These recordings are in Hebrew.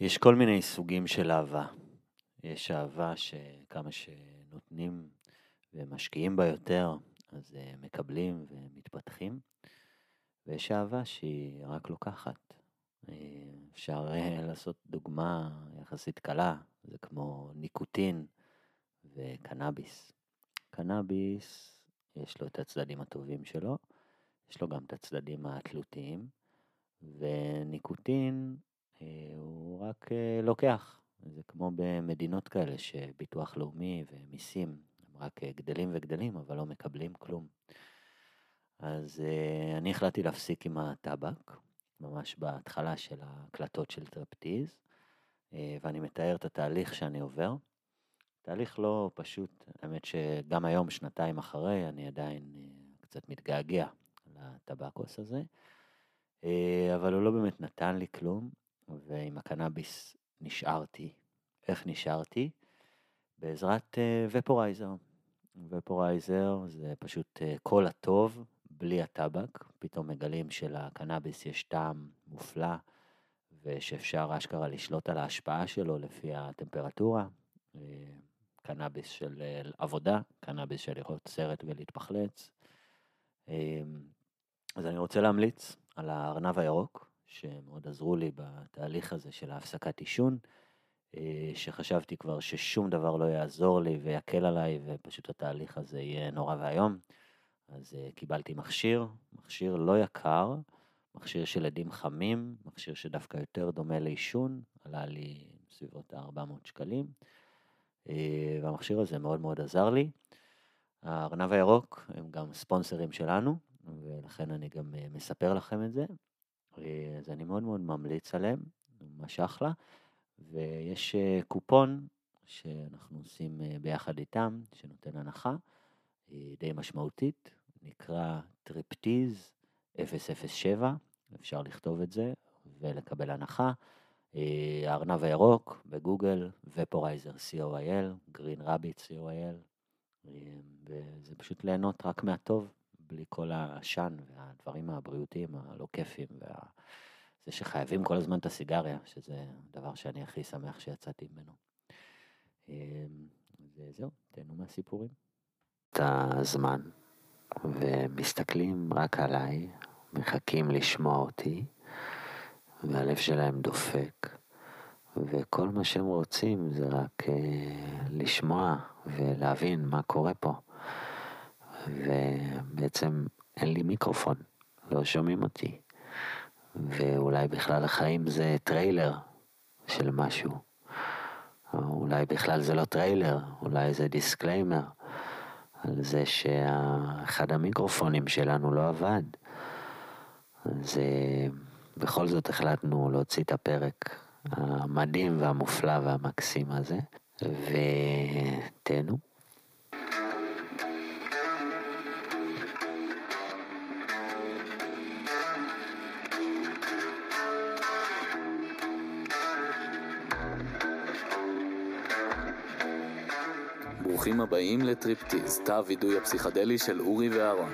יש כל מיני סוגים של אהבה. יש אהבה שכמה שנותנים ומשקיעים בה יותר, אז אה, מקבלים ומתפתחים, ויש אהבה שהיא רק לוקחת. אה, אפשר אה, לעשות דוגמה יחסית קלה, זה כמו ניקוטין וקנאביס. קנאביס, יש לו את הצדדים הטובים שלו, יש לו גם את הצדדים התלותיים, וניקוטין הוא רק לוקח. זה כמו במדינות כאלה שביטוח לאומי ומיסים הם רק גדלים וגדלים, אבל לא מקבלים כלום. אז אני החלטתי להפסיק עם הטבק, ממש בהתחלה של ההקלטות של טרפטיז, ואני מתאר את התהליך שאני עובר. תהליך לא פשוט, האמת שגם היום, שנתיים אחרי, אני עדיין קצת מתגעגע לטבקוס הזה, אבל הוא לא באמת נתן לי כלום, ועם הקנאביס נשארתי. איך נשארתי? בעזרת ופורייזר. ופורייזר זה פשוט כל הטוב, בלי הטבק. פתאום מגלים שלקנאביס יש טעם מופלא, ושאפשר אשכרה לשלוט על ההשפעה שלו לפי הטמפרטורה. קנאביס של עבודה, קנאביס של לראות סרט ולהתפחלץ. אז אני רוצה להמליץ על הארנב הירוק, שמאוד עזרו לי בתהליך הזה של ההפסקת עישון, שחשבתי כבר ששום דבר לא יעזור לי ויקל עליי, ופשוט התהליך הזה יהיה נורא ואיום. אז קיבלתי מכשיר, מכשיר לא יקר, מכשיר של עדים חמים, מכשיר שדווקא יותר דומה לעישון, עלה לי בסביבות ה-400 שקלים, והמכשיר הזה מאוד מאוד עזר לי. הארנב הירוק הם גם ספונסרים שלנו, ולכן אני גם מספר לכם את זה. אז אני מאוד מאוד ממליץ עליהם, ממש אחלה. ויש קופון שאנחנו עושים ביחד איתם, שנותן הנחה די משמעותית, נקרא טריפטיז 007, אפשר לכתוב את זה ולקבל הנחה. הארנב הירוק בגוגל, ופורייזר co.il, green rabbit co.il, וזה פשוט ליהנות רק מהטוב, בלי כל העשן והדברים הבריאותיים הלא כיפים, וזה שחייבים כל הזמן את הסיגריה, שזה הדבר שאני הכי שמח שיצאתי ממנו. וזהו, תהנו מהסיפורים. את הזמן, ומסתכלים רק עליי, מחכים לשמוע אותי, והלב שלהם דופק, וכל מה שהם רוצים זה רק לשמוע ולהבין מה קורה פה. ובעצם אין לי מיקרופון, לא שומעים אותי. ואולי בכלל החיים זה טריילר של משהו. או אולי בכלל זה לא טריילר, אולי זה disclaimer על זה שאחד המיקרופונים שלנו לא עבד. אז בכל זאת החלטנו להוציא את הפרק המדהים והמופלא והמקסים הזה, ותהנו. ברוכים הבאים לטריפטיז, תא הווידוי הפסיכדלי של אורי ואהרון.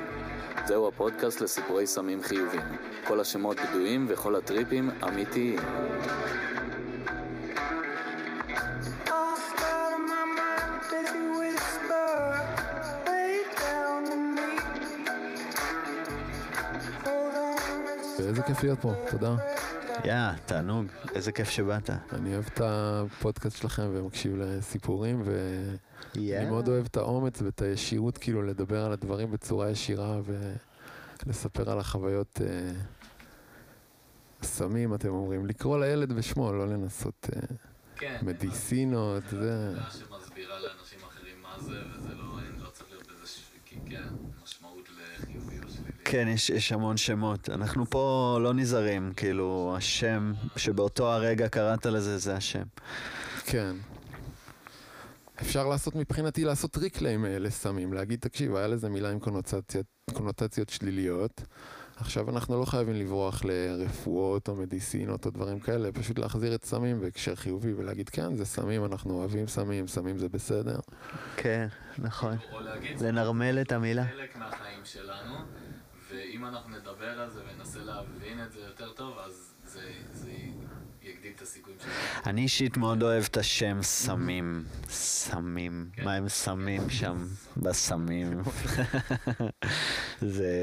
זהו הפודקאסט לסיפורי סמים חיוביים. כל השמות בדויים וכל הטריפים אמיתיים. איזה כיף להיות פה, תודה. יא, תענוג, איזה כיף שבאת. אני אוהב את הפודקאסט שלכם ומקשיב לסיפורים, ואני מאוד אוהב את האומץ ואת הישירות, כאילו לדבר על הדברים בצורה ישירה ולספר על החוויות סמים, אתם אומרים, לקרוא לילד בשמו, לא לנסות מדיסינות, זה... שמסבירה לאנשים אחרים מה זה, וזה לא צריך להיות בזה, כן, משמעות לחיובי או שלילי. כן, יש, יש המון שמות. אנחנו פה לא נזהרים, כאילו, השם שבאותו הרגע קראת לזה, זה השם. כן. אפשר לעשות מבחינתי, לעשות ריקליים לסמים, להגיד, תקשיב, היה לזה מילה עם קונוטציות, קונוטציות שליליות. עכשיו אנחנו לא חייבים לברוח לרפואות או מדיסינות או דברים כאלה, פשוט להחזיר את סמים בהקשר חיובי ולהגיד, כן, זה סמים, אנחנו אוהבים סמים, סמים זה בסדר. כן, נכון. לנרמל את המילה. זה חלק מהחיים שלנו, ואם אנחנו נדבר על זה וננסה להבין את זה יותר טוב, אז זה, זה יגדיל את הסיכויים שלך. אני אישית מאוד אוהב את השם סמים. סמים. מה הם שמים שם בסמים? זה,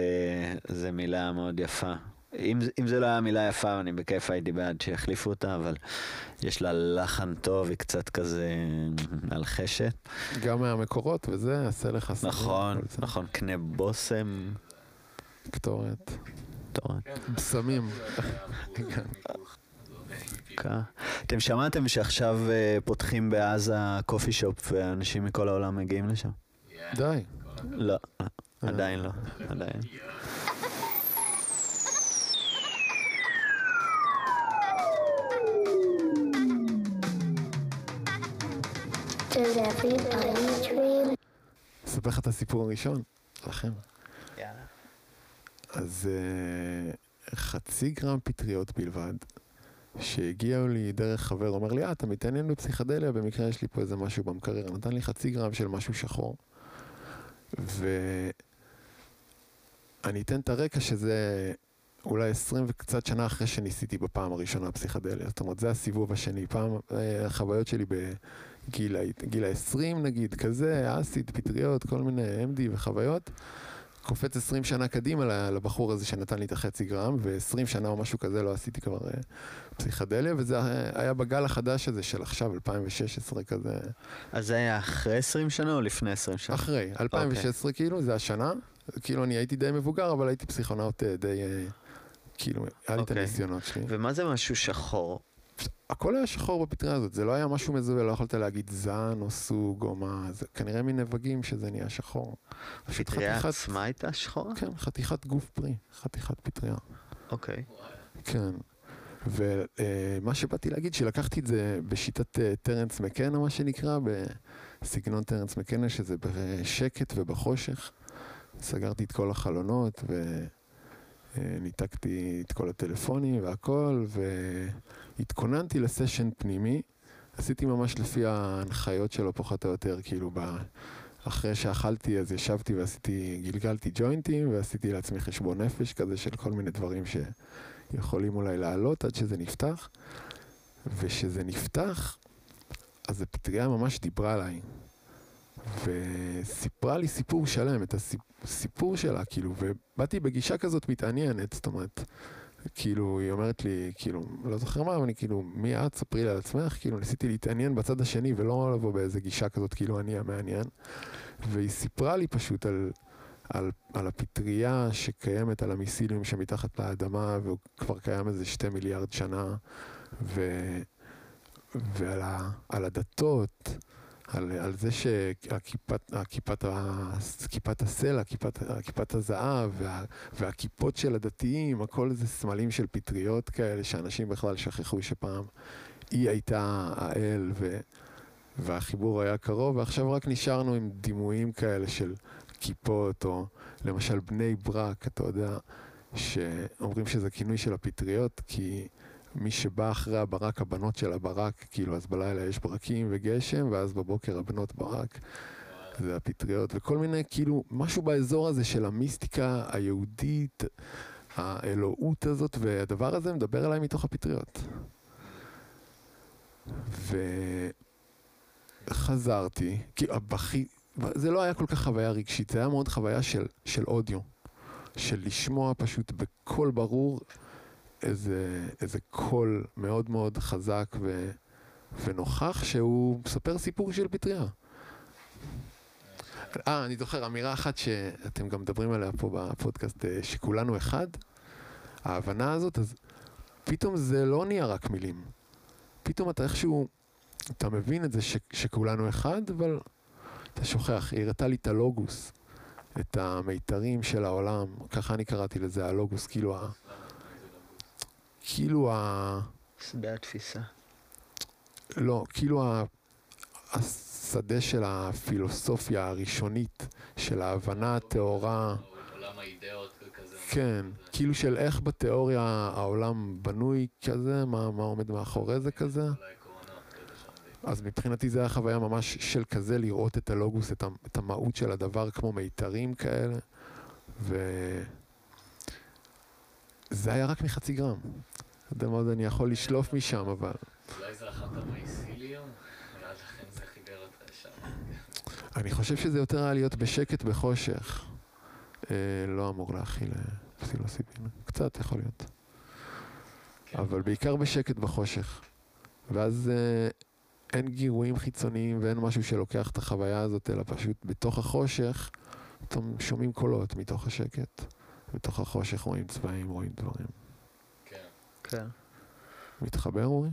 זה מילה מאוד יפה. אם, אם זה לא היה מילה יפה, אני בכיף הייתי בעד שיחליפו אותה, אבל יש לה לחן טוב, היא קצת כזה מלחשת. גם מהמקורות וזה, עשה לך סמים. נכון. נכון, קנה בושם. קטורת. טוב, סמים. דקה. אתם שמעתם שעכשיו אה, פותחים בעזה קופי שופ ואנשים מכל העולם מגיעים לשם? די. לא, לא, עדיין לא, עדיין. אספר לך את הסיפור הראשון, לכם. אז אה, חצי גרם פטריות בלבד, שהגיעו לי דרך חבר, אומר לי, אה, אתה מתעניין בפסיכדליה? במקרה יש לי פה איזה משהו במקרר. נתן לי חצי גרם של משהו שחור. ואני אתן את הרקע שזה אולי עשרים וקצת שנה אחרי שניסיתי בפעם הראשונה פסיכדליה. זאת אומרת, זה הסיבוב השני. פעם, אה, החוויות שלי בגיל ה- גיל ה-20 נגיד, כזה, אסיד, פטריות, כל מיני MD וחוויות. קופץ 20 שנה קדימה לבחור הזה שנתן לי את החצי גרם, ו-20 שנה או משהו כזה לא עשיתי כבר אה, פסיכדליה, וזה היה- בגל החדש הזה של עכשיו, 2016 כזה. אז זה היה אחרי 20 שנה או לפני 20 שנה? אחרי, 2016 כאילו, זה השנה. כאילו, אני הייתי די מבוגר, אבל הייתי פסיכונאוט אה, די... אה, כאילו, היה לי את אוקיי. הניסיונות שלי. ומה זה משהו שחור? הכל היה שחור בפטריה הזאת, זה לא היה משהו מזוהה, לא יכולת להגיד זן או סוג או מה, זה כנראה מנבגים שזה נהיה שחור. הפטריה חתיכת- עצמה הייתה שחורה? כן, חתיכת גוף פרי, חתיכת פטריה. אוקיי. כן. ומה שבאתי להגיד, שלקחתי את זה בשיטת אה, טרנס מקנה, מה שנקרא, בסגנון טרנס מקנה, שזה בשקט ובחושך. סגרתי את כל החלונות וניתקתי את כל הטלפונים והכל, והתכוננתי לסשן פנימי. עשיתי ממש לפי ההנחיות שלו, פחות או יותר, כאילו, ב... אחרי שאכלתי אז ישבתי ועשיתי, גלגלתי ג'וינטים ועשיתי לעצמי חשבון נפש כזה של כל מיני דברים שיכולים אולי לעלות עד שזה נפתח. וכשזה נפתח, אז הפטריה ממש דיברה עליי. וסיפרה לי סיפור שלם, את הסיפור שלה, כאילו, ובאתי בגישה כזאת מתעניינת, זאת אומרת, כאילו, היא אומרת לי, כאילו, לא זוכר מה, אבל אני כאילו, מי את? ספרי לי על עצמך, כאילו, ניסיתי להתעניין בצד השני ולא לבוא באיזה גישה כזאת, כאילו, אני המעניין. והיא סיפרה לי פשוט על, על, על הפטריה שקיימת על המיסיליום שמתחת לאדמה, והוא כבר קיים איזה שתי מיליארד שנה, ו, ועל ה, הדתות. על, על זה שהכיפת הסלע, כיפת הזהב וה, והכיפות של הדתיים, הכל זה סמלים של פטריות כאלה שאנשים בכלל שכחו שפעם היא הייתה האל ו, והחיבור היה קרוב, ועכשיו רק נשארנו עם דימויים כאלה של כיפות, או למשל בני ברק, אתה יודע, שאומרים שזה כינוי של הפטריות, כי מי שבא אחרי הברק, הבנות של הברק, כאילו, אז בלילה יש ברקים וגשם, ואז בבוקר הבנות ברק. זה הפטריות, וכל מיני, כאילו, משהו באזור הזה של המיסטיקה היהודית, האלוהות הזאת, והדבר הזה מדבר אליי מתוך הפטריות. וחזרתי, כי הבכי, זה לא היה כל כך חוויה רגשית, זה היה מאוד חוויה של, של אודיו, של לשמוע פשוט בקול ברור איזה, איזה קול מאוד מאוד חזק ו, ונוכח שהוא מספר סיפור של פטריה. אה, אני זוכר אמירה אחת שאתם גם מדברים עליה פה בפודקאסט, אה, שכולנו אחד. ההבנה הזאת, אז פתאום זה לא נהיה רק מילים. פתאום אתה איכשהו, אתה מבין את זה ש, שכולנו אחד, אבל אתה שוכח. היא הראתה לי את הלוגוס, את המיתרים של העולם, ככה אני קראתי לזה, הלוגוס, כאילו ה... כאילו ה... שדה התפיסה. לא, כאילו ה... השדה של הפילוסופיה הראשונית, של ההבנה הטהורה. עולם האידאות וכזה. כן, כאילו של איך בתיאוריה העולם בנוי כזה, מה, מה עומד מאחורי זה כזה. אז מבחינתי זה היה חוויה ממש של כזה לראות את הלוגוס, את, ה, את המהות של הדבר כמו מיתרים כאלה. ו... זה היה רק מחצי גרם. מה עוד אני יכול לשלוף משם, אבל... אולי זה אחת המייסיליום? ואז לכן זה חיבר אותה שם. אני חושב שזה יותר היה להיות בשקט בחושך. אה, לא אמור להכיל אה, פסילוסיבין. קצת יכול להיות. כן. אבל בעיקר בשקט בחושך. ואז אה, אין גירויים חיצוניים ואין משהו שלוקח את החוויה הזאת, אלא פשוט בתוך החושך, פתאום שומעים קולות מתוך השקט. בתוך החושך רואים צבעים, רואים דברים. כן. מתחבר אורי?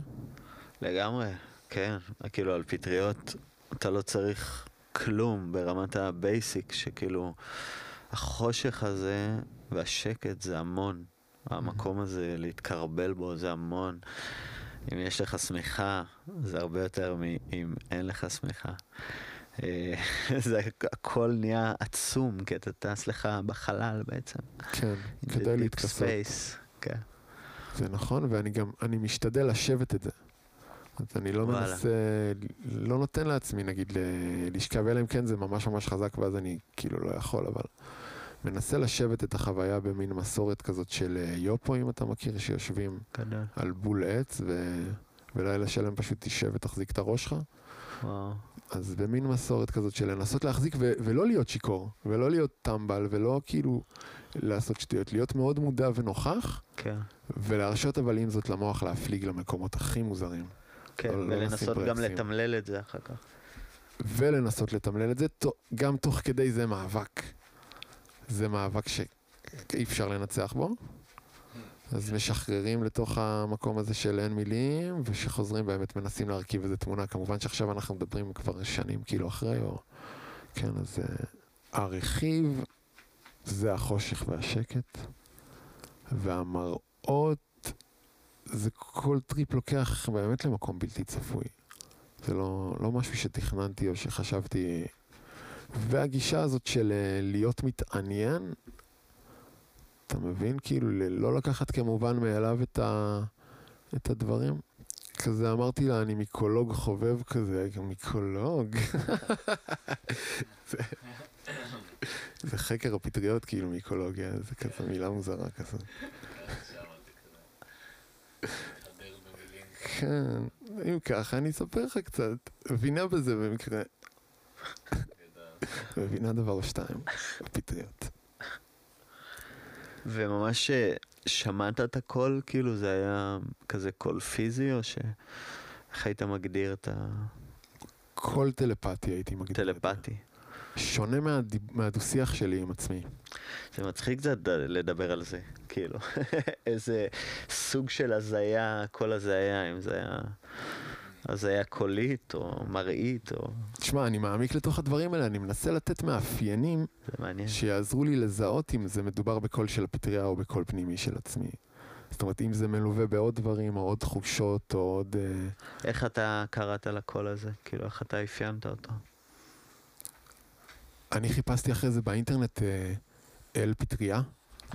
לגמרי, כן. כאילו על פטריות אתה לא צריך כלום ברמת ה basic, שכאילו החושך הזה והשקט זה המון. המקום הזה, להתקרבל בו זה המון. אם יש לך שמיכה, זה הרבה יותר מאם אין לך שמיכה. אה, זה הכל נהיה עצום, כי אתה טס לך בחלל בעצם. כן, כדי deep להתכסות. כן. זה נכון, ואני גם, אני משתדל לשבת את זה. אז אני לא וואלה. מנסה, לא נותן לעצמי נגיד לשכב, אלא אם כן זה ממש ממש חזק ואז אני כאילו לא יכול, אבל מנסה לשבת את החוויה במין מסורת כזאת של אה, יופו, אם אתה מכיר, שיושבים גדול. על בול עץ ו... ולילה שלם פשוט תשב ותחזיק את הראש שלך. וואו. אז במין מסורת כזאת של לנסות להחזיק ו- ולא להיות שיכור, ולא להיות טמבל, ולא כאילו לעשות שטויות, להיות מאוד מודע ונוכח, כן. ולהרשות אבל עם זאת למוח להפליג למקומות הכי מוזרים. כן, לא- לא ולנסות לשים גם. לתמלל את זה אחר כך. ולנסות לתמלל את זה, גם תוך כדי זה מאבק. זה מאבק שאי אפשר לנצח בו. אז משחררים לתוך המקום הזה של אין מילים, ושחוזרים באמת מנסים להרכיב איזה תמונה. כמובן שעכשיו אנחנו מדברים כבר שנים כאילו אחרי, או... כן, אז אה, הרכיב זה החושך והשקט, והמראות זה כל טריפ לוקח באמת למקום בלתי צפוי. זה לא, לא משהו שתכננתי או שחשבתי. והגישה הזאת של אה, להיות מתעניין, אתה מבין? כאילו, לא לקחת כמובן מאליו את, ה, את הדברים. כזה אמרתי לה, אני מיקולוג חובב כזה, מיקולוג. זה, זה חקר הפטריות, כאילו מיקולוגיה, זה כזה מילה מוזרה כזאת. כן, אם ככה אני אספר לך קצת. מבינה בזה במקרה. מבינה דבר או שתיים, הפטריות. וממש אה, שמעת את הקול, כאילו זה היה כזה קול פיזי, או ש... איך היית מגדיר את כל טלפתי הייתי מגדיר. הטלפתי? שונה מהדיב- מהדו-שיח שלי עם עצמי. זה מצחיק קצת לדבר על זה, כאילו. איזה סוג של הזיה, קול הזיה, אם זה היה הזיה קולית, או מראית, או... תשמע, אני מעמיק לתוך הדברים האלה, אני מנסה לתת מאפיינים זה. שיעזרו לי לזהות אם זה מדובר בקול של הפטריה או בקול פנימי של עצמי. זאת אומרת, אם זה מלווה בעוד דברים, או עוד תחושות, או עוד... אה, איך אתה קראת לקול הזה? כאילו, איך אתה אפיינת אותו? אני חיפשתי אחרי זה באינטרנט אה, אל פטריה,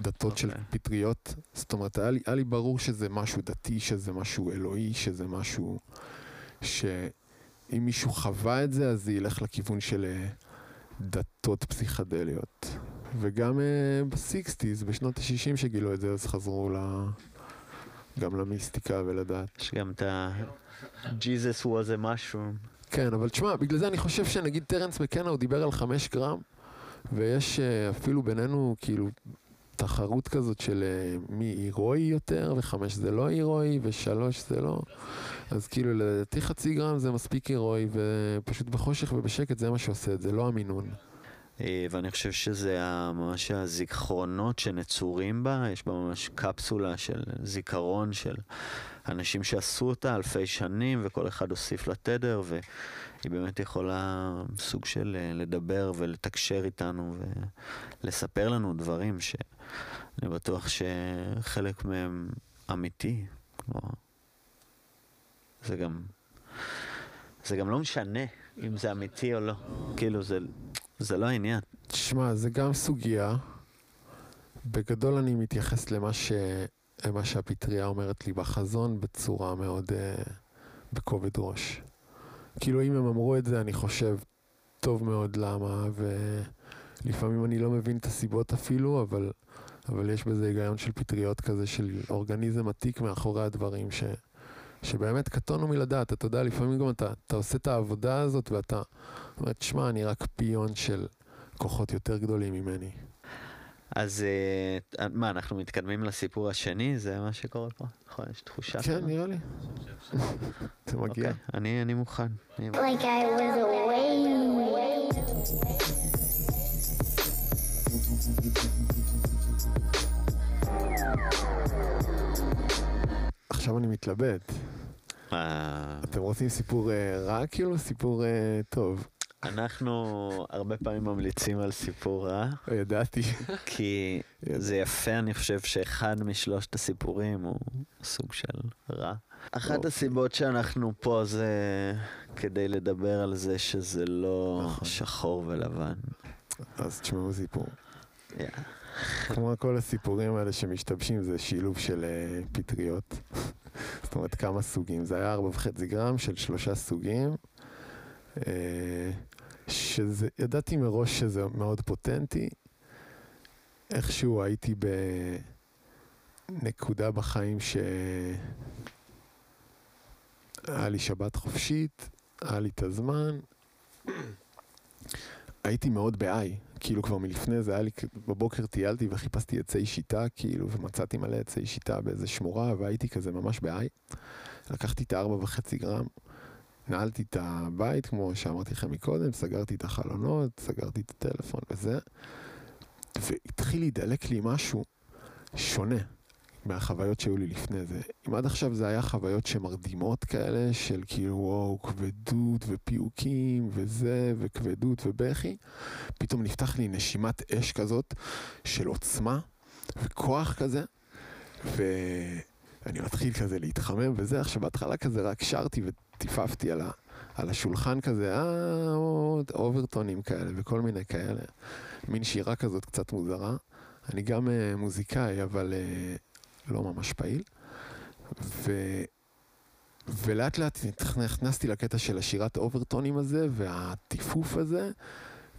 דתות של אוקיי. פטריות. זאת אומרת, היה לי, היה לי ברור שזה משהו דתי, שזה משהו אלוהי, שזה משהו שאם מישהו חווה את זה, אז זה ילך לכיוון של אה, דתות פסיכדליות. וגם אה, בסיקסטיז, בשנות ה-60 שגילו את זה, אז חזרו ל... גם למיסטיקה ולדת. יש גם את ה... Jesus was a mushroom. כן, אבל תשמע, בגלל זה אני חושב שנגיד טרנס מקנה, הוא דיבר על חמש גרם, ויש אה, אפילו בינינו כאילו תחרות כזאת של מי הירואי יותר, וחמש זה לא הירואי, ושלוש זה לא. אז כאילו לדעתי חצי גרם זה מספיק הירואי, ופשוט בחושך ובשקט זה מה שעושה את זה, לא המינון. אה, ואני חושב שזה ממש הזיכרונות שנצורים בה, יש בה ממש קפסולה של זיכרון של אנשים שעשו אותה אלפי שנים, וכל אחד הוסיף לה תדר, והיא באמת יכולה סוג של אה, לדבר ולתקשר איתנו ולספר לנו דברים שאני בטוח שחלק מהם אמיתי. כמו... זה גם... זה גם לא משנה אם זה אמיתי או לא. כאילו, זה, זה לא העניין. תשמע, זה גם סוגיה. בגדול אני מתייחס למה, ש... למה שהפטריה אומרת לי בחזון בצורה מאוד uh, בכובד ראש. כאילו אם הם אמרו את זה, אני חושב טוב מאוד למה, ולפעמים אני לא מבין את הסיבות אפילו, אבל אבל יש בזה היגיון של פטריות כזה, של אורגניזם עתיק מאחורי הדברים, ש, שבאמת קטונו מלדעת, אתה יודע, לפעמים גם אתה, אתה עושה את העבודה הזאת ואתה אומר, תשמע, אני רק פיון של כוחות יותר גדולים ממני. אז אה, מה, אנחנו מתקדמים לסיפור השני? זה מה שקורה פה? נכון, יש תחושה כן? נראה לי. זה מגיע. אוקיי, אני אני מוכן. אני- Like I was away. עכשיו אני מתלבט. אתם רוצים סיפור אה, רע כאילו? סיפור אה, טוב. אנחנו הרבה פעמים ממליצים על סיפור רע, ידעתי. כי זה יפה, אני חושב שאחד משלושת הסיפורים הוא סוג של רע. אחת אוקיי. הסיבות שאנחנו פה זה כדי לדבר על זה שזה לא נכון. שחור ולבן. אז תשמעו סיפור. כמו כל הסיפורים האלה שמשתבשים, זה שילוב של אה, פטריות. זאת אומרת, כמה סוגים. זה היה ארבע וחצי גרם של שלושה סוגים. אה, שזה, ידעתי מראש שזה מאוד פוטנטי. איכשהו הייתי בנקודה בחיים שהיה לי שבת חופשית, היה לי את הזמן. הייתי מאוד ב-I, כאילו כבר מלפני זה היה לי, בבוקר טיילתי וחיפשתי עצי שיטה, כאילו, ומצאתי מלא עצי שיטה באיזה שמורה, והייתי כזה ממש ב-I. לקחתי את הארבע וחצי גרם, נעלתי את הבית, כמו שאמרתי לכם מקודם, סגרתי את החלונות, סגרתי את הטלפון וזה, והתחיל להידלק לי משהו שונה מהחוויות שהיו לי לפני זה. אם עד עכשיו זה היה חוויות שמרדימות כאלה, של כאילו וואו, כבדות ופיוקים וזה, וכבדות ובכי, פתאום נפתח לי נשימת אש כזאת של עוצמה וכוח כזה, ואני מתחיל כזה להתחמם וזה. עכשיו בהתחלה כזה רק שרתי וטיפפתי על, ה... על השולחן כזה, אה, עוד אוברטונים כאלה וכל מיני כאלה. מין שירה כזאת קצת מוזרה. אני גם uh, מוזיקאי, אבל uh, לא ממש פעיל. ו... ולאט לאט נכנסתי לקטע של השירת אוברטונים הזה והטיפוף הזה,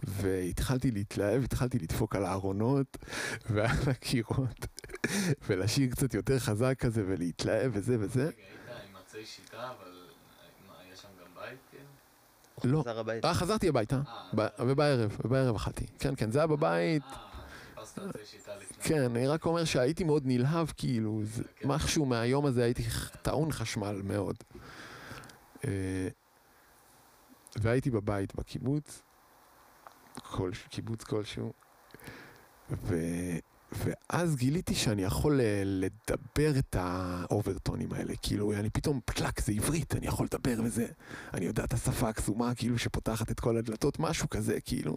והתחלתי להתלהב, התחלתי לדפוק על הארונות ועל הקירות, ולשיר קצת יותר חזק כזה ולהתלהב וזה וזה. רגע, היית עם עצי שיטה, אבל מה, יש שם גם בית? כאילו? לא. חזר הביתה. אה, חזרתי הביתה, ב- ובערב, ובערב אכלתי. כן, כן, זה היה בבית. כן, אני רק אומר שהייתי מאוד נלהב, כאילו, זה משהו מהיום הזה הייתי טעון חשמל מאוד. אה, והייתי בבית בקיבוץ, קיבוץ כלשהו, ו, ואז גיליתי שאני יכול אה, לדבר את האוברטונים האלה, כאילו, אני פתאום, פלאק, זה עברית, אני יכול לדבר וזה, אני יודע את השפה הקסומה, כאילו, שפותחת את כל הדלתות, משהו כזה, כאילו,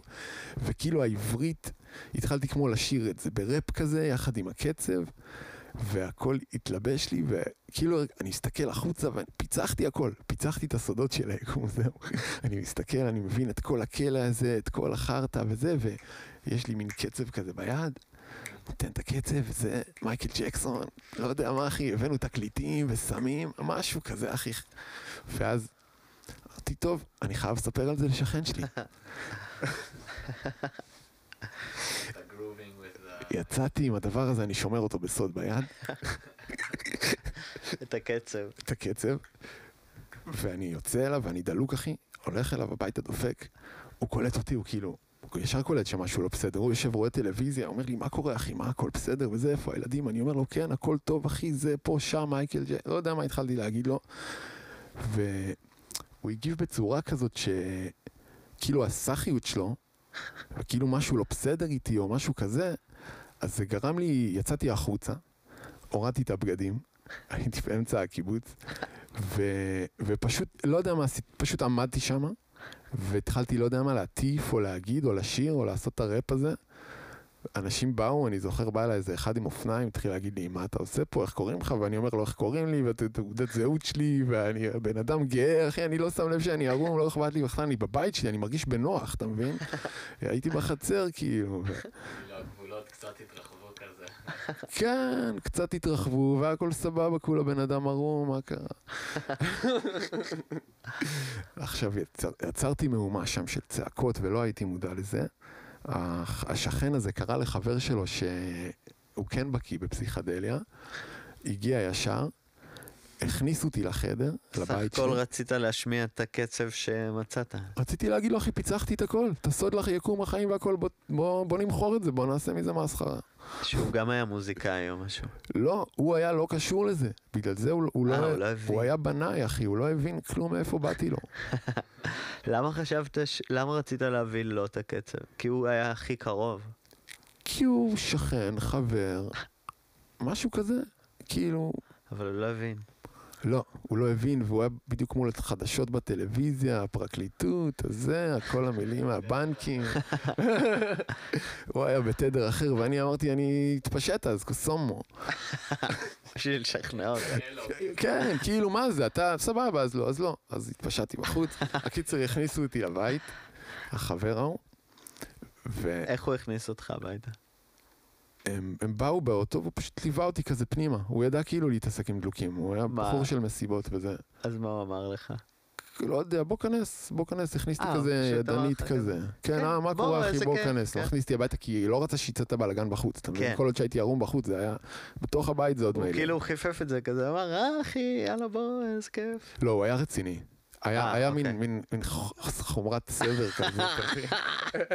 וכאילו העברית, התחלתי כמו לשיר את זה בראפ כזה, יחד עם הקצב, והכל התלבש לי, וכאילו אני מסתכל החוצה ופיצחתי הכל, פיצחתי את הסודות של היקום, זהו. אני מסתכל, אני מבין את כל הכלא הזה, את כל החרטא וזה, ויש לי מין קצב כזה ביד, נותן את הקצב, זה מייקל ג'קסון, לא יודע מה אחי, הבאנו תקליטים וסמים, משהו כזה אחי. ואז אמרתי, טוב, אני חייב לספר על זה לשכן שלי. יצאתי עם הדבר הזה, אני שומר אותו בסוד ביד. את הקצב. את הקצב, ואני יוצא אליו ואני דלוק אחי, הולך אליו הביתה דופק, הוא קולט אותי, הוא כאילו, ישר קולט שמשהו לא בסדר, הוא יושב רואה טלוויזיה, אומר לי מה קורה אחי, מה הכל בסדר? וזה, איפה הילדים, אני אומר לו כן, הכל טוב אחי, זה פה, שם, מייקל ג'י, לא יודע מה התחלתי להגיד לו, והוא הגיב בצורה כזאת שכאילו הסאחיות שלו, וכאילו משהו לא בסדר איתי או משהו כזה, אז זה גרם לי, יצאתי החוצה, הורדתי את הבגדים, הייתי באמצע הקיבוץ, ו, ופשוט, לא יודע מה עשיתי, פשוט עמדתי שם, והתחלתי, לא יודע מה, להטיף, או להגיד, או לשיר, או לעשות את הראפ הזה. אנשים באו, אני זוכר, בא אליי איזה אחד עם אופניים, התחיל להגיד לי, מה אתה עושה פה, איך קוראים לך? ואני אומר לו, איך קוראים לי, ואת תעודת זהות שלי, ואני בן אדם גאה, אחי, אני לא שם לב שאני ערום, לא אכפת לי בכלל, אני בבית שלי, אני מרגיש בנוח, אתה מבין? הייתי בחצר, כאילו. הגבולות קצת התרחבו. כן, קצת התרחבו, והכל סבבה, כולה בן אדם ערום, מה קרה? עכשיו, יצר, יצרתי מהומה שם של צעקות ולא הייתי מודע לזה. השכן הזה קרא לחבר שלו הוא כן בקיא בפסיכדליה, הגיע ישר, הכניס אותי לחדר, סך לבית הכל שלי. רצית להשמיע את הקצב שמצאת. רציתי להגיד לו, אחי, פיצחתי את הכל, את הסוד לך יקום החיים והכל, בוא, בוא, בוא נמכור את זה, בוא נעשה מזה מסחרה. שהוא גם היה מוזיקאי או משהו. לא, הוא היה לא קשור לזה, בגלל זה הוא, הוא, אה, לא, הוא לא הבין. הוא היה בנאי, אחי, הוא לא הבין כלום מאיפה באתי לו. למה חשבת, ש... למה רצית להביא לו את הקצב? כי הוא היה הכי קרוב. כי הוא שכן, חבר, משהו כזה, כאילו, אבל הוא לא הבין. לא, הוא לא הבין, והוא היה בדיוק מול החדשות בטלוויזיה, הפרקליטות, הזה, הכל המילים מהבנקים. הוא היה בתדר אחר, ואני אמרתי, אני התפשט אז, קוסומו. בשביל לשכנע אותה. כן, כאילו, מה זה, אתה סבבה, אז לא, אז לא. אז התפשטתי בחוץ. הקיצר, הכניסו אותי לבית, החבר ההוא, והם איך הוא הכניס אותך הביתה? הם באו באוטו, והוא פשוט ליווה אותי כזה פנימה. הוא ידע כאילו להתעסק עם דלוקים, הוא היה מה? בחור של מסיבות וזה. אז מה הוא אמר לך? לא יודע, בוא כנס, בוא כנס, הכניס אותי אה, כזה ידנית כזה. כן, כן, אה, מה קורה אחי, בוא כנס. כן. הוא הכניס אותי הביתה כי היא לא רצה שיצא את הבלאגן בחוץ. אתה מבין? כן. כל עוד שהייתי ערום בחוץ, זה היה... בתוך הבית זה עוד הוא מילא. כאילו חיפף את זה כזה, אמר, אה אחי, יאללה בוא, איזה כיף. לא, הוא היה רציני. היה, אה, היה אוקיי. מין, מין, מין חומרת סבר כזה,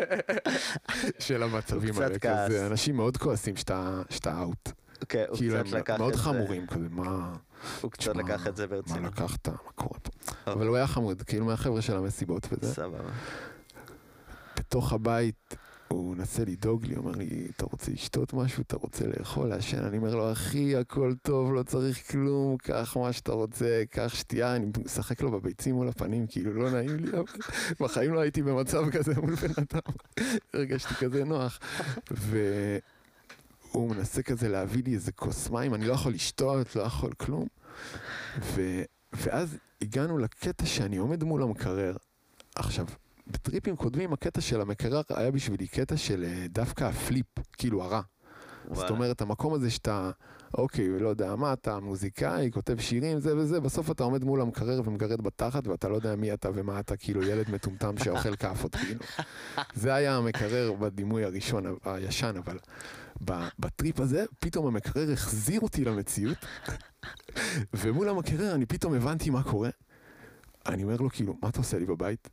של המצבים האלה. כזה, אנשים מאוד כועסים שאתה שאתה אאוט. אוקיי, הוא כאילו, קצת לקח את מאוד זה. חמורים כזה, מה... הוא קצת תשמע, לקח את זה מה ברצינות. לקחת, מה קורה פה? אוקיי. אבל הוא היה חמוד, כאילו מהחבר'ה של המסיבות וזה. סבבה. בתוך הבית, הוא מנסה לדאוג לי, אומר לי, אתה רוצה לשתות משהו? אתה רוצה לאכול, לעשן? אני אומר לו, אחי, הכל טוב, לא צריך כלום, קח מה שאתה רוצה, קח שתייה, אני משחק לו בביצים מול הפנים, כאילו, לא נעים לי, אבל בחיים לא הייתי במצב כזה מול בן אדם, הרגשתי כזה נוח. והוא מנסה כזה להביא לי איזה כוס מים, אני לא יכול לשתות, לא יכול כלום. ו... ואז הגענו לקטע שאני עומד מול המקרר. עכשיו, בטריפים קודמים הקטע של המקרר היה בשבילי קטע של אה, דווקא הפליפ, כאילו הרע. זאת וואלה. אומרת, המקום הזה שאתה, אוקיי, לא יודע מה, אתה מוזיקאי, כותב שירים, זה וזה, בסוף אתה עומד מול המקרר ומגרד בתחת ואתה לא יודע מי אתה ומה אתה, כאילו ילד מטומטם שאוכל כאפות, כאילו. זה היה המקרר בדימוי הראשון, הישן, אבל בטריפ הזה, פתאום המקרר החזיר אותי למציאות, ומול המקרר אני פתאום הבנתי מה קורה. אני אומר לו, כאילו, מה אתה עושה לי בבית?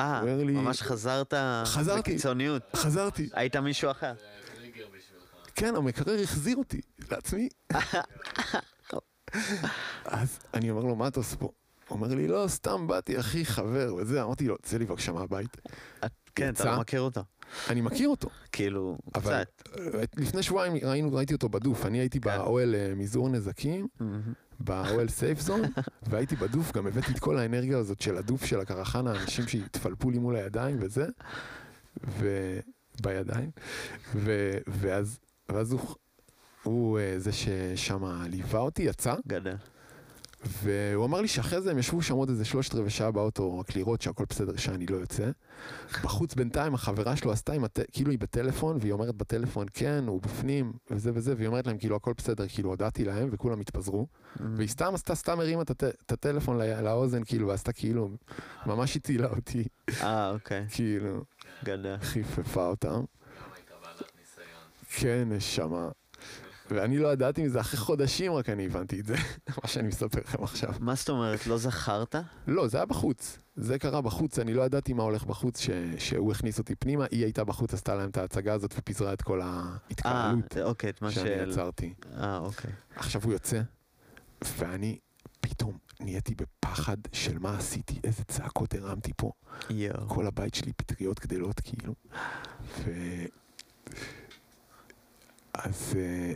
אה, לי- ממש חזרת חזרתי. בקיצוניות. חזרתי. היית מישהו אחר. כן, המקרר החזיר אותי לעצמי. אז אני אומר לו, מה אתה עושה פה? הוא אומר לי, לא, סתם באתי, אחי, חבר, וזה. אמרתי לו, צא לי בבקשה מהבית. כן, אתה? לא מכיר אותו. אני מכיר אותו, כאילו, אבל קצת. לפני שבועיים ראינו, ראיתי אותו בדוף. אני הייתי כן. באוהל אה, מזעור נזקים. באוהל סייף זון, והייתי בדוף, גם הבאתי את כל האנרגיה הזאת של הדוף של הקרחנה, האנשים שהתפלפו לי מול הידיים וזה, ובידיים, ו... ואז, ואז הוא, הוא אה, זה ששם ליווה אותי, יצא, גדל. והוא אמר לי שאחרי זה הם ישבו שם עוד איזה שלושת רבעי שעה באוטו, רק לראות שהכל בסדר, שאני לא יוצא. בחוץ בינתיים החברה שלו עשתה עם, הט... כאילו היא בטלפון, והיא אומרת בטלפון, כן, הוא בפנים, וזה וזה, והיא אומרת להם, כאילו, הכל בסדר, כאילו, הודעתי להם, וכולם התפזרו. והיא סתם עשתה, סתם הרימה את, הט... את הטלפון לא... לאוזן, כאילו, ועשתה כאילו, ממש הצילה אותי, אה, אוקיי. כאילו, גדל. חיפפה אותם. כן, נשמה. ואני לא ידעתי מזה, אחרי חודשים רק אני הבנתי את זה, מה שאני מספר לכם עכשיו. מה זאת אומרת, לא זכרת? לא, זה היה בחוץ. זה קרה בחוץ, אני לא ידעתי מה הולך בחוץ, ש... שהוא הכניס אותי פנימה, היא הייתה בחוץ, עשתה להם את ההצגה הזאת ופיזרה את כל אה, ההתקהלות אוקיי, את מה שאני של... יצרתי. אה, אוקיי. עכשיו הוא יוצא, ואני פתאום נהייתי בפחד של מה עשיתי, איזה צעקות הרמתי פה. יואו. כל הבית שלי פטריות גדלות כאילו. ו... אז... אה,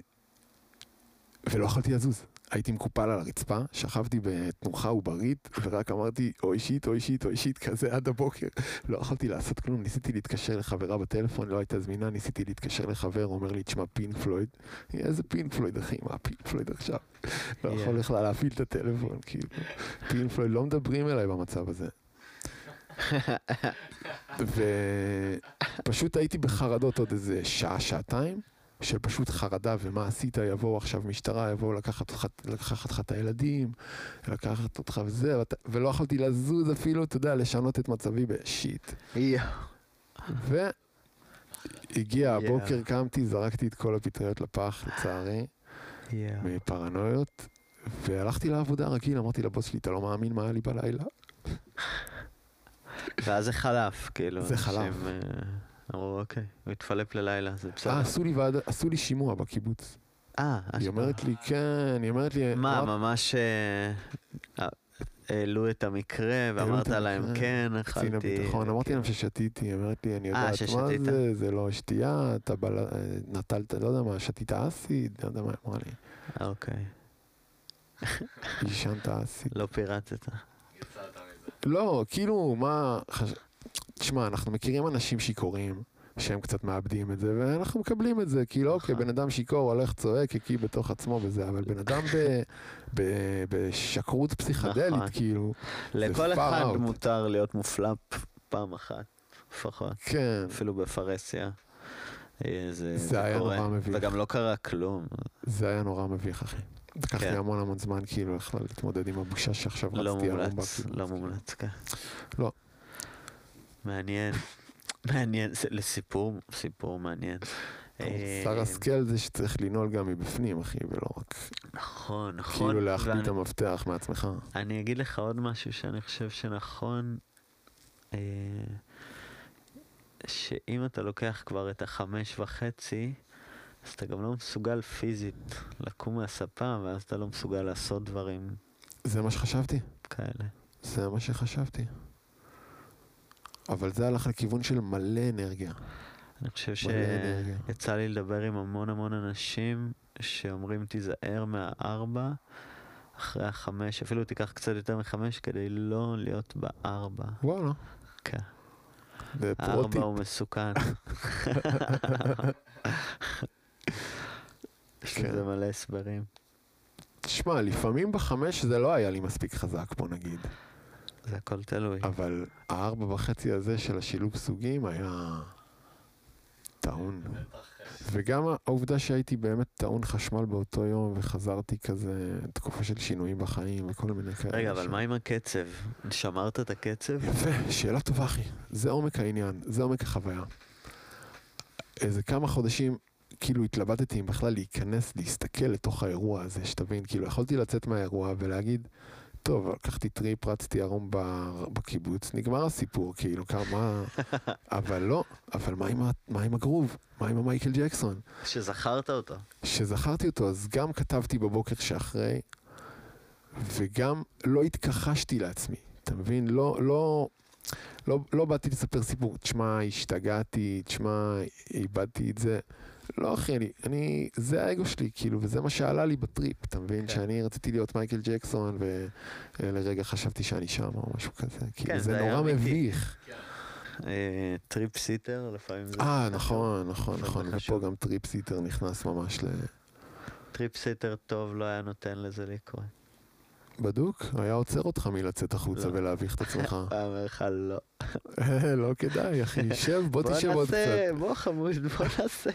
ולא יכולתי לזוז. הייתי מקופל על הרצפה, שכבתי בתנוחה עוברית, ורק אמרתי, אוי shit, אוי shit, אוי shit, כזה עד הבוקר. לא יכולתי לעשות כלום, ניסיתי להתקשר לחברה בטלפון, לא הייתה זמינה, ניסיתי להתקשר לחבר, אומר לי, תשמע, פינק פלויד. איזה פינק פלויד, אחי, מה פינק פלויד עכשיו? לא. יכול בכלל להפעיל את הטלפון, כאילו. פינק פלויד, לא מדברים אליי במצב הזה. ופשוט הייתי בחרדות עוד איזה שעה, שעתיים, של פשוט חרדה, ומה עשית, יבואו עכשיו משטרה, יבואו לקחת אותך, לקחת לך את הילדים, לקחת אותך וזה, ואת, ולא יכולתי לזוז אפילו, אתה יודע, לשנות את מצבי בשיט. יואו. ו... הגיע Yeah. הבוקר, קמתי, זרקתי את כל הפטריות לפח, לצערי, יואו. מפרנויות, והלכתי לעבודה רגיל, אמרתי לבוס שלי, אתה לא מאמין מה היה לי בלילה? ואז זה חלף, כאילו. זה חלף. אה, אמרו, אוקיי, הוא התפלפ ללילה, זה בסדר. אה, עשו לי ועד- עשו לי שימוע בקיבוץ. אה, היא. אומרת לי, כן, היא אומרת לי... מה, ממש אה, אה, העלו את המקרה ואמרת להם. כן, קצין אכלתי. הביטחון, אמרתי להם ששתיתי, היא אומרת לי, אני יודעת מה? זה, זה לא שתייה, אתה. נטלת, לא יודע מה, שתית אסיד, לא יודע מה היא אמרה לי, אוקיי, עישנת אסיד. לא פירטת. לא, כאילו, מה... תשמע, אנחנו מכירים אנשים שיכורים, שהם קצת מאבדים את זה, ואנחנו מקבלים את זה, כאילו, אוקיי. בן אדם שיכור הולך צועק, הקיא בתוך עצמו וזה, אבל בן אדם ב... ב... בשקרות פסיכדלית, נכון. כאילו, לכל אחד out. מותר להיות מופלפ פעם אחת, לפחות. כן, אפילו בפרהסיה. אה, זה, זה היה קורה. נורא מביך. וגם לא קרה כלום. זה היה נורא מביך, אחי. לקח לי כן. המון המון זמן, כאילו, בכלל להתמודד עם הבושה שעכשיו לא רצתי עלום מומלץ, בקיבוץ. לא מומלץ, כן. לא. מעניין, מעניין, לסיפור, סיפור מעניין. אה, שר השכל זה שצריך לנעול גם מבפנים, אחי, ולא רק נכון, נכון. כאילו להחביא את המפתח מעצמך. אני אגיד לך עוד משהו שאני חושב שנכון, אה, שאם אתה לוקח כבר את החמש וחצי, אז אתה גם לא מסוגל פיזית לקום מהספה, ואז אתה לא מסוגל לעשות דברים זה מה שחשבתי. כאלה. זה מה שחשבתי. אבל זה הלך לכיוון של מלא אנרגיה. אני חושב. שיצא לי לדבר עם המון המון אנשים שאומרים תיזהר מהארבע אחרי החמש, אפילו תיקח קצת יותר מחמש כדי לא להיות בארבע. וואלה. כן. זה הארבע פרוטיפ. הוא מסוכן. יש כן. לזה מלא הסברים. תשמע, לפעמים בחמש זה לא היה לי מספיק חזק, בוא נגיד. זה הכל תלוי. אבל הארבע וחצי הזה של השילוב סוגים היה טעון. וגם העובדה שהייתי באמת טעון חשמל באותו יום וחזרתי כזה תקופה של שינויים בחיים וכל מיני כאלה. רגע, אבל ש- מה עם הקצב? שמרת את הקצב? יפה, שאלה טובה אחי. זה עומק העניין, זה עומק החוויה. איזה כמה חודשים כאילו התלבטתי אם בכלל להיכנס, להסתכל לתוך האירוע הזה, שתבין, כאילו יכולתי לצאת מהאירוע ולהגיד, טוב, לקחתי טריפ, רצתי ערום בקיבוץ, נגמר הסיפור, כאילו, כמה... אבל לא, אבל מה עם, ה- מה עם הגרוב? מה עם המייקל ג'קסון? שזכרת אותו. שזכרתי אותו, אז גם כתבתי בבוקר שאחרי, וגם לא התכחשתי לעצמי, אתה מבין? לא, לא, לא, לא באתי לספר סיפור, תשמע, השתגעתי, תשמע, איבדתי את זה. לא אחי, אני, אני, זה האגו שלי, כאילו, וזה מה שעלה לי בטריפ, אתה מבין? כן. שאני רציתי להיות מייקל ג'קסון, ולרגע חשבתי שאני שם או משהו כזה. כאילו, כן, זה זה היה נורא. מביך. אה, trip sitter, לפעמים זה... אה. נכון, נכון, זה נכון, ופה. גם trip sitter נכנס ממש ל... trip sitter טוב לא היה נותן לזה לקרות. בדוק? היה עוצר אותך מלצאת החוצה לא. ולהביך את עצמך. היה אומר לך לא. לא כדאי, אחי, שב, בוא תשב עוד קצת. נעשה, בוא חמוד, בוא נעשה.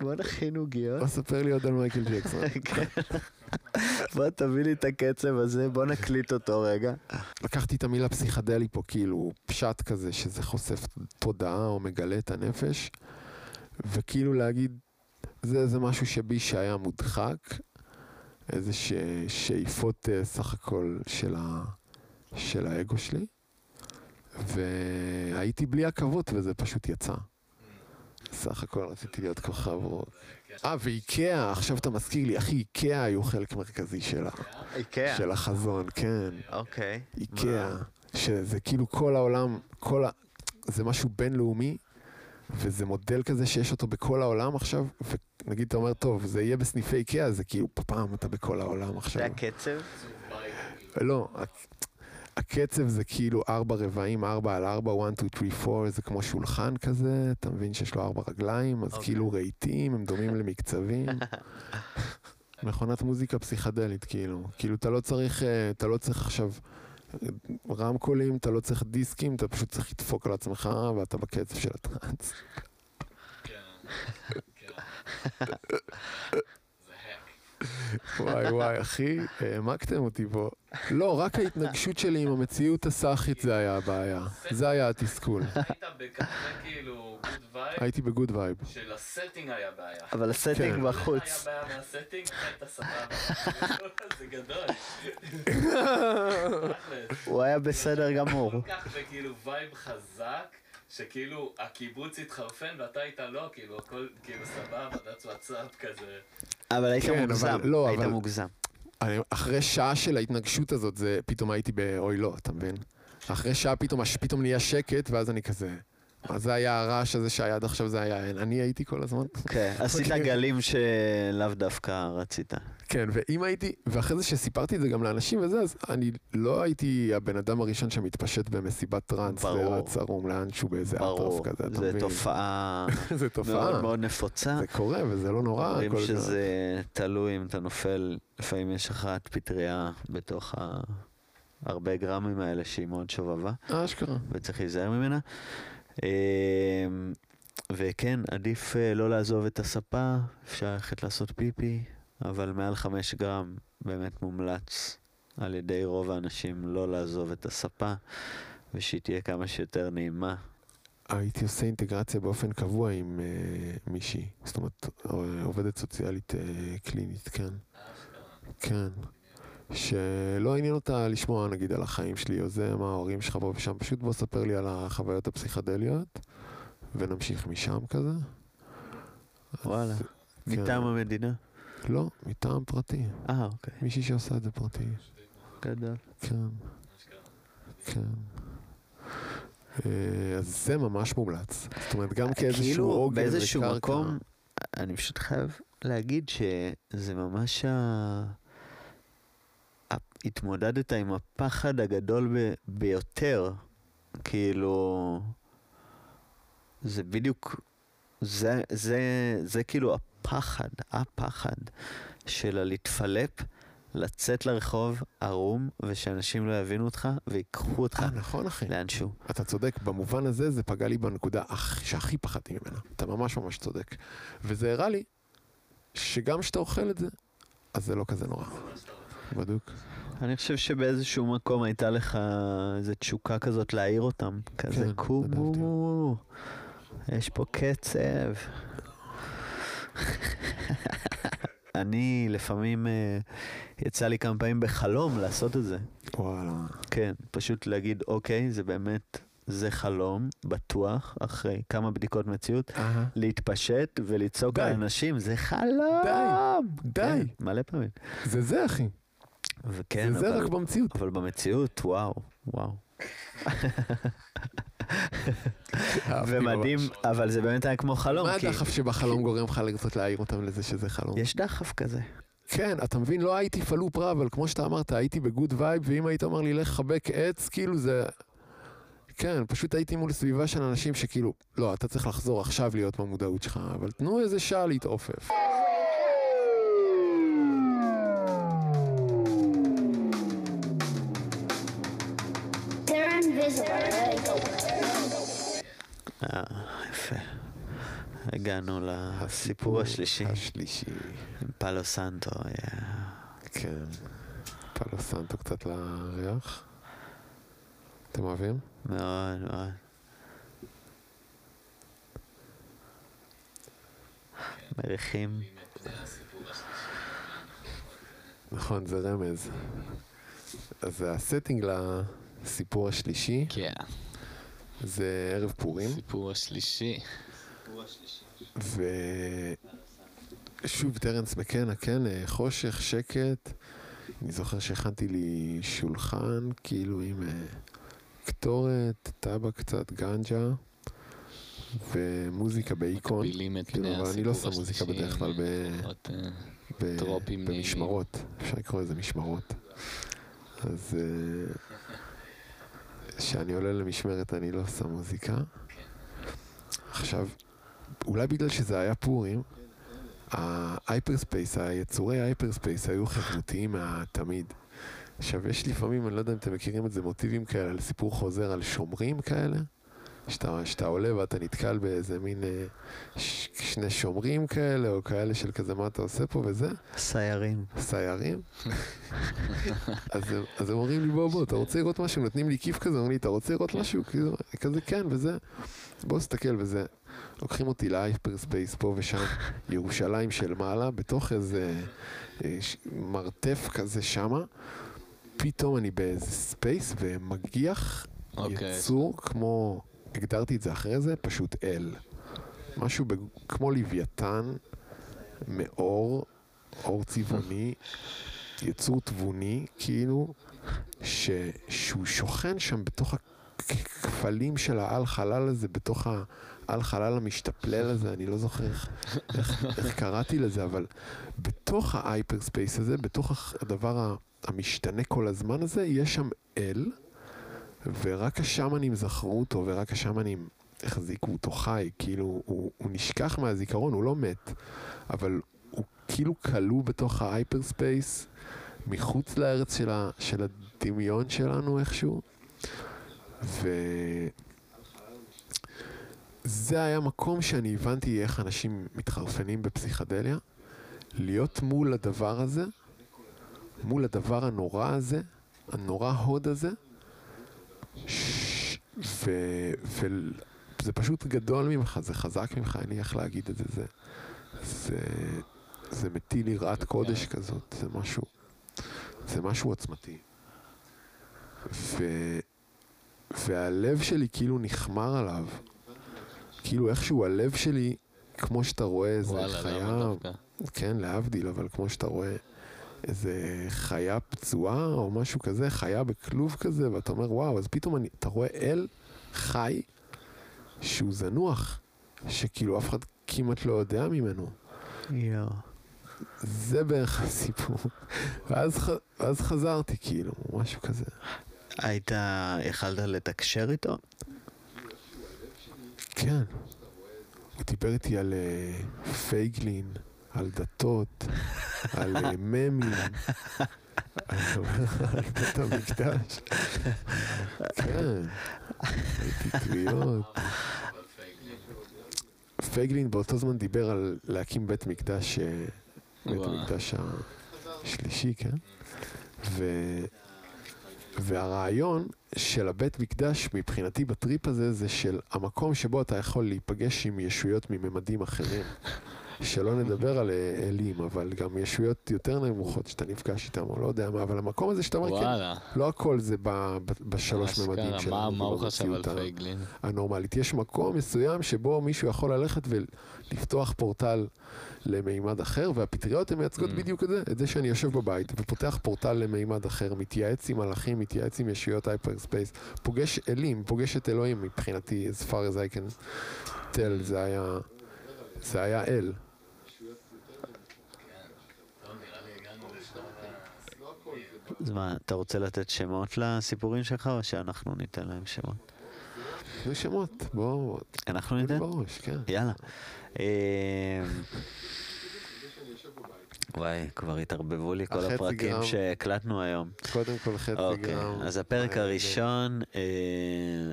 בוא נכין עוגיות. בוא ספר לי עוד על מייקל ג'קסון. כן. בוא תביא לי את הקצב הזה, בוא נקליט אותו רגע. לקחתי את המילה פסיכדלי פה, כאילו פשט כזה, שזה חושף תודעה או מגלה את הנפש, וכאילו להגיד, זה איזה משהו שבי שהיה מודחק, איזה ש... שאיפות אה, סך הכל של, ה... של האגו שלי, והייתי בלי עכבות וזה פשוט יצא. סך הכל רציתי להיות כוכב רוק. אה, ואיקאה, עכשיו אתה מזכיר לי, אחי, איקאה היו חלק מרכזי של, ה... איקאה. של החזון, כן. אוקיי. איקאה, שזה כאילו כל העולם, כל ה... זה משהו בינלאומי, וזה מודל כזה שיש אותו בכל העולם עכשיו, ונגיד אתה אומר, טוב, זה יהיה בסניפי איקאה, זה כאילו פעם אתה בכל העולם עכשיו. זה הקצב? לא, הקצב זה כאילו ארבע רבעים, ארבע על ארבע, 1, 2, 3, 4, זה כמו שולחן כזה, אתה מבין שיש לו ארבע רגליים, אז אוקיי. כאילו רהיטים, הם דומים למקצבים. מכונת מוזיקה פסיכדלית, כאילו. כאילו, אתה לא צריך, אה, אתה לא צריך עכשיו רמקולים, אתה לא צריך דיסקים, אתה פשוט צריך לדפוק על עצמך, ואתה בקצב של הטראנס. וואי וואי, אחי, העמקתם אותי פה. לא, רק ההתנגשות שלי עם המציאות הסאחית זה היה הבעיה. זה היה התסכול. היית בכזה כאילו good vibe, הייתי ב good vibe. של ה setting היה בעיה. אבל ה setting כן. בחוץ. היה בעיה מה setting, אתה סבבה. זה גדול. הוא היה בסדר גמור. כל כך בכאילו vibe חזק, שכאילו הקיבוץ התחרפן ואתה היית לא, כאילו הכל כאילו סבבה, that's what's up כזה. אבל היית כן, אבל- מוגזם. לא, היית אבל- מוגזם. אני- אחרי שעה של ההתנגשות הזאת, זה פתאום הייתי באוי לא, אתה מבין? אחרי שעה פתאום, פתאום נהיה שקט, ואז אני כזה... זה היה הרעש הזה שהיה עד עכשיו זה היה? אני הייתי כל הזמן. כן, עשית אוקיי. גלים שלאו דווקא רצית. כן, ואם הייתי, ואחרי זה שסיפרתי את זה גם לאנשים וזה, אז אני לא הייתי הבן אדם הראשון שמתפשט במסיבת טראנס. ורץ ערום לאנשהו באיזה אטרף כזה, אתה מבין? זה תופעה. מאוד מאוד נפוצה. זה קורה וזה לא נורא. אומרים שזה תלוי אם אתה נופל, לפעמים יש לך פטריה בתוך ה... הרבה גרמים האלה שהיא מאוד שובבה, זה- אשכרה. וצריך להיזהר ממנה. אמ, וכן, עדיף אה, לא לעזוב את הספה, אפשר ללכת לעשות פיפי, אבל מעל חמש גרם באמת מומלץ על ידי רוב האנשים לא לעזוב את הספה, ושהיא תהיה כמה שיותר נעימה. הייתי עושה אינטגרציה באופן קבוע עם אה, מישהי, זאת אומרת, אה, עובדת סוציאלית אה, קלינית, כן. כן. שלא עניין אותה לשמוע נגיד על החיים שלי או זה, מה ההורים שלך פה ושם, פשוט בוא ספר לי על החוויות הפסיכדליות, ונמשיך משם כזה. וואלה. אז, מטעם המדינה? לא, מטעם פרטי. אה, אוקיי. מישהי שעושה את זה פרטי. גדול. כן. כן. אה, אז זה ממש מומלץ. זאת אומרת, גם כאיזשהו כאילו עוגן באיזשהו וקרקע. מקום, אני פשוט חייב להגיד שזה ממש ה... התמודדת עם הפחד הגדול ב... ביותר. כאילו... זה בדיוק... זה, זה, זה כאילו הפחד, הפחד של הלהתפלפ, לצאת לרחוב ערום, ושאנשים לא יבינו אותך ויקחו אותך אה, נכון אחי. לאנשהו. אתה צודק, במובן הזה זה פגע לי בנקודה הכ- שהכי פחדתי ממנה. אתה ממש ממש צודק. וזה הראה לי שגם כשאתה אוכל את זה, אז זה לא כזה נורא. בדוק. אני חושב שבאיזשהו מקום הייתה לך איזו תשוקה כזאת להעיר אותם. כזה כן, קומו, יש פה קצב. אני לפעמים, אה, יצא לי כמה פעמים בחלום לעשות את זה. וואלה. כן, פשוט להגיד, אוקיי, זה באמת, זה חלום, בטוח, אחרי כמה בדיקות מציאות, אהה. להתפשט ולצעוק די. על אנשים, זה חלום! די, די. כן, מלא פעמים. זה זה אחי. וכן, זה אבל- רק במציאות. אבל במציאות, וואו, וואו. ומדהים. אבל זה באמת היה כמו חלום. מה הדחף שבחלום גורם לך לרצות להעיר אותם לזה שזה חלום? יש דחף כזה. כן, אתה מבין, לא הייתי בלופ רע, אבל כמו שאתה אמרת, הייתי ב good vibe, ואם היית אומר לי, לך חבק עץ, כאילו זה... כן, פשוט הייתי מול סביבה של אנשים שכאילו, לא, אתה צריך לחזור עכשיו להיות במודעות שלך, אבל תנו איזה שעה להתעופף. Invisible. אה, יפה. הגענו לסיפור השלישי, השלישי, עם פאלו סנטו. יא. כן. פלו סנטו קצת לריח. אתם אוהבים? מאוד מאוד. מריחים. נכון, זה רמז. אז ה setting לסיפור השלישי, כן, זה ערב פורים. סיפור השלישי. ושוב, טרנס מקנה, כן, אה, חושך, שקט. אני זוכר שהכנתי לי שולחן, כאילו עם אה, קטורת, טבק קצת, גנג'ה, ומוזיקה באיקון. מפילים את כאילו, אבל הסיפור אני לא. שם מוזיקה בדרך כלל אה. במשמרות, אפשר לקרוא לזה משמרות. אז כשאני עולה למשמרת אני לא שם מוזיקה. עכשיו, אולי בגלל שזה היה פורים, ה hyperspace, היצורי ה hyperspace היו חברותיים מהתמיד. עכשיו, יש לפעמים, אני לא יודע אם אתם מכירים את זה, מוטיבים כאלה על סיפור חוזר על שומרים כאלה. שאתה, שאתה עולה ואתה נתקל באיזה מין אה, ש, שני שומרים כאלה, או כאלה של כזה, מה אתה עושה פה וזה? סיירים. סיירים. אז, אז הם אומרים לי, בוא, בוא, אתה רוצה לראות משהו? נותנים לי כיף כזה, אומרים לי, אתה רוצה לראות משהו? כאילו, כזה, כן, וזה. בוא, תסתכל וזה. לוקחים אותי ל hyperspace פה ושם, ירושלים של מעלה, בתוך איזה אה, מרתף כזה שמה. פתאום אני באיזה space ומגיח אוקיי. יצור כמו, הגדרתי את זה אחרי זה, פשוט אל. משהו בג... כמו לוויתן, מאור, אור צבעוני, יצור תבוני, כאילו, ש... שהוא שוכן שם בתוך הכפלים של העל חלל הזה, בתוך העל חלל המשתפלל הזה, אני לא זוכר איך, איך, איך קראתי לזה, אבל בתוך ה hyperspace הזה, בתוך הדבר המשתנה כל הזמן הזה, יש שם אל, ורק השאמנים זכרו אותו, ורק השאמנים החזיקו אותו חי, כאילו, הוא, הוא נשכח מהזיכרון, הוא לא מת, אבל הוא כאילו כלוא בתוך ה hyperspace, מחוץ לארץ של, ה, של הדמיון שלנו איכשהו, ו... זה היה מקום שאני הבנתי איך אנשים מתחרפנים בפסיכדליה, להיות מול הדבר הזה, מול הדבר הנורא הזה, הנורא הוד הזה. וזה פשוט גדול ממך, זה חזק ממך, אין לי איך להגיד את זה, זה, זה, זה מטיל יראת קודש כזאת, זה משהו, זה משהו עוצמתי. ו... והלב שלי כאילו נחמר עליו, כאילו איכשהו הלב שלי, כמו שאתה רואה איזה חיה? כן, להבדיל, אבל כמו שאתה רואה איזה חיה פצועה או משהו כזה, חיה בכלוב כזה, ואתה אומר, וואו, אז פתאום אני, אתה רואה אל חי שהוא זנוח, שכאילו אף אחד כמעט לא יודע ממנו. יואו. זה בערך הסיפור. ואז, ואז חזרתי, כאילו, משהו כזה. היית, יכלת לתקשר איתו? כן. הוא דיבר איתי על אה, פייגלין, על דתות, על אה, ממים, על בית המקדש. כן, על פטריות. פייגלין באותו זמן דיבר על להקים בית מקדש, אה, בית. המקדש השלישי, כן? ו... והרעיון של הבית מקדש מבחינתי בטריפ הזה זה של המקום שבו אתה יכול להיפגש עם ישויות מממדים אחרים. שלא נדבר על אה, אלים, אבל גם ישויות יותר נמוכות שאתה נפגש איתם, או לא יודע מה, אבל המקום הזה שאתה אומר, כן. לא הכל זה בשלוש ממדים מה- שלנו, מה הוא חשב על ובמציאות ה- פייגלין? הנורמלית. יש מקום מסוים שבו מישהו יכול ללכת ולפתוח פורטל למימד אחר, והפטריות הן מייצגות Mm. בדיוק את זה, את זה שאני יושב בבית ופותח פורטל למימד אחר, מתייעץ עם מלאכים, מתייעץ עם ישויות hyperspace, פוגש אלים, פוגש את אלוהים מבחינתי, as far as I can tell, זה היה, זה היה אל. אז מה, אתה רוצה לתת שמות לסיפורים שלך, או שאנחנו ניתן להם שמות? תנו שמות, בואו, אנחנו ניתן? בראש, כן. יאללה. אמ, וואי, כבר התערבבו לי כל הפרקים גרם. שהקלטנו היום. קודם כל חצי אוקיי, גרם. אז הפרק אה, הראשון אה,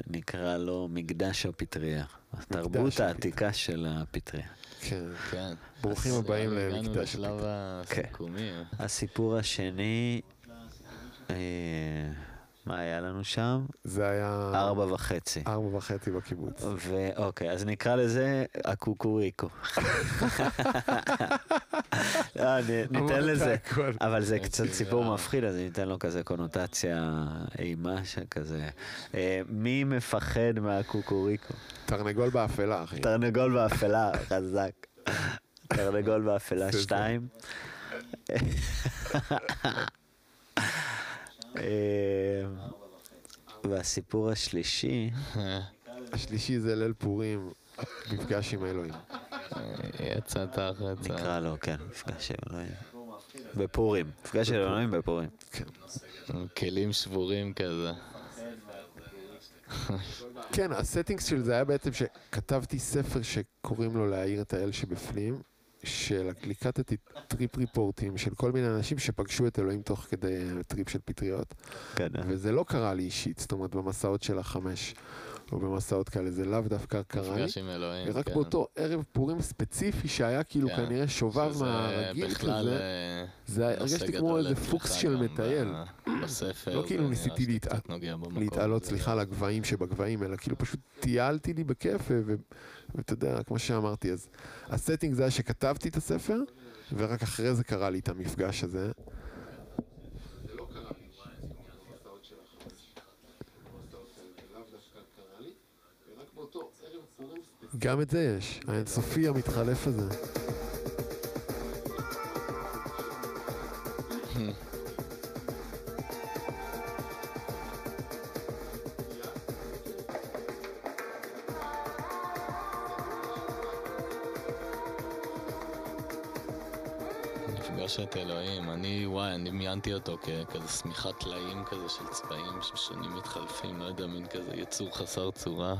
נקרא לו מקדש הפטריה. התרבות הפטריה. העתיקה של הפטריה. כן. כן. ברוכים הבאים הגענו למקדש לשלב כן. הסיפור השני, מה היה לנו שם? זה היה ארבע וחצי. ארבע וחצי בקיבוץ. ואוקיי, אז נקרא לזה הקוקוריקו. לא, ניתן לזה. אבל זה קצת אוקיי, סיפור אה. מפחיד, אז ניתן לו כזה קונוטציה אימה שכזה. אה, מי מפחד מהקוקוריקו? תרנגול באפלה, אחי. תרנגול באפלה, חזק. תרנגול באפלה. שתיים. אה, והסיפור השלישי, השלישי זה ליל פורים, מפגש עם האלוהים. יצא תחת... נקרא לו, כן, מפגש של אלוהים. בפורים, מפגש של אלוהים בפורים. כלים שבורים כזה. כן, הסטינגס של זה היה בעצם שכתבתי ספר שקוראים לו להאיר את האל שבפנים, שליקטתי trip report ים של כל מיני אנשים שפגשו את אלוהים תוך כדי טריפ של פטריות. כן, וזה לא קרה לי אישית, זאת אומרת במסעות של החמש או במסעות כאלה, זה לאו דווקא קרה לי. אלוהים, ורק כן. באותו ערב פורים ספציפי שהיה כאילו כן. כנראה שובב מהרגיל כזה, אה, זה הרגשתי כמו איזה פוקס של מטייל. לא כאילו ניסיתי להתעלות. סליחה, לגבהים שבגבהים, אלא כאילו פשוט טיילתי לי בכיף, ואתה יודע, כמו שאמרתי, אז הסטינג זה היה שכתבתי את הספר, ורק אחרי זה קרה לי את המפגש הזה. גם את זה יש, האינסופי המתחלף הזה. נפגש את אלוהים, אני, וואי, אני דמיינתי אותו ככזה שמיכת טלאים כזה של צבעים ששונים מתחלפים, לא יודע, מין כזה יצור חסר צורה.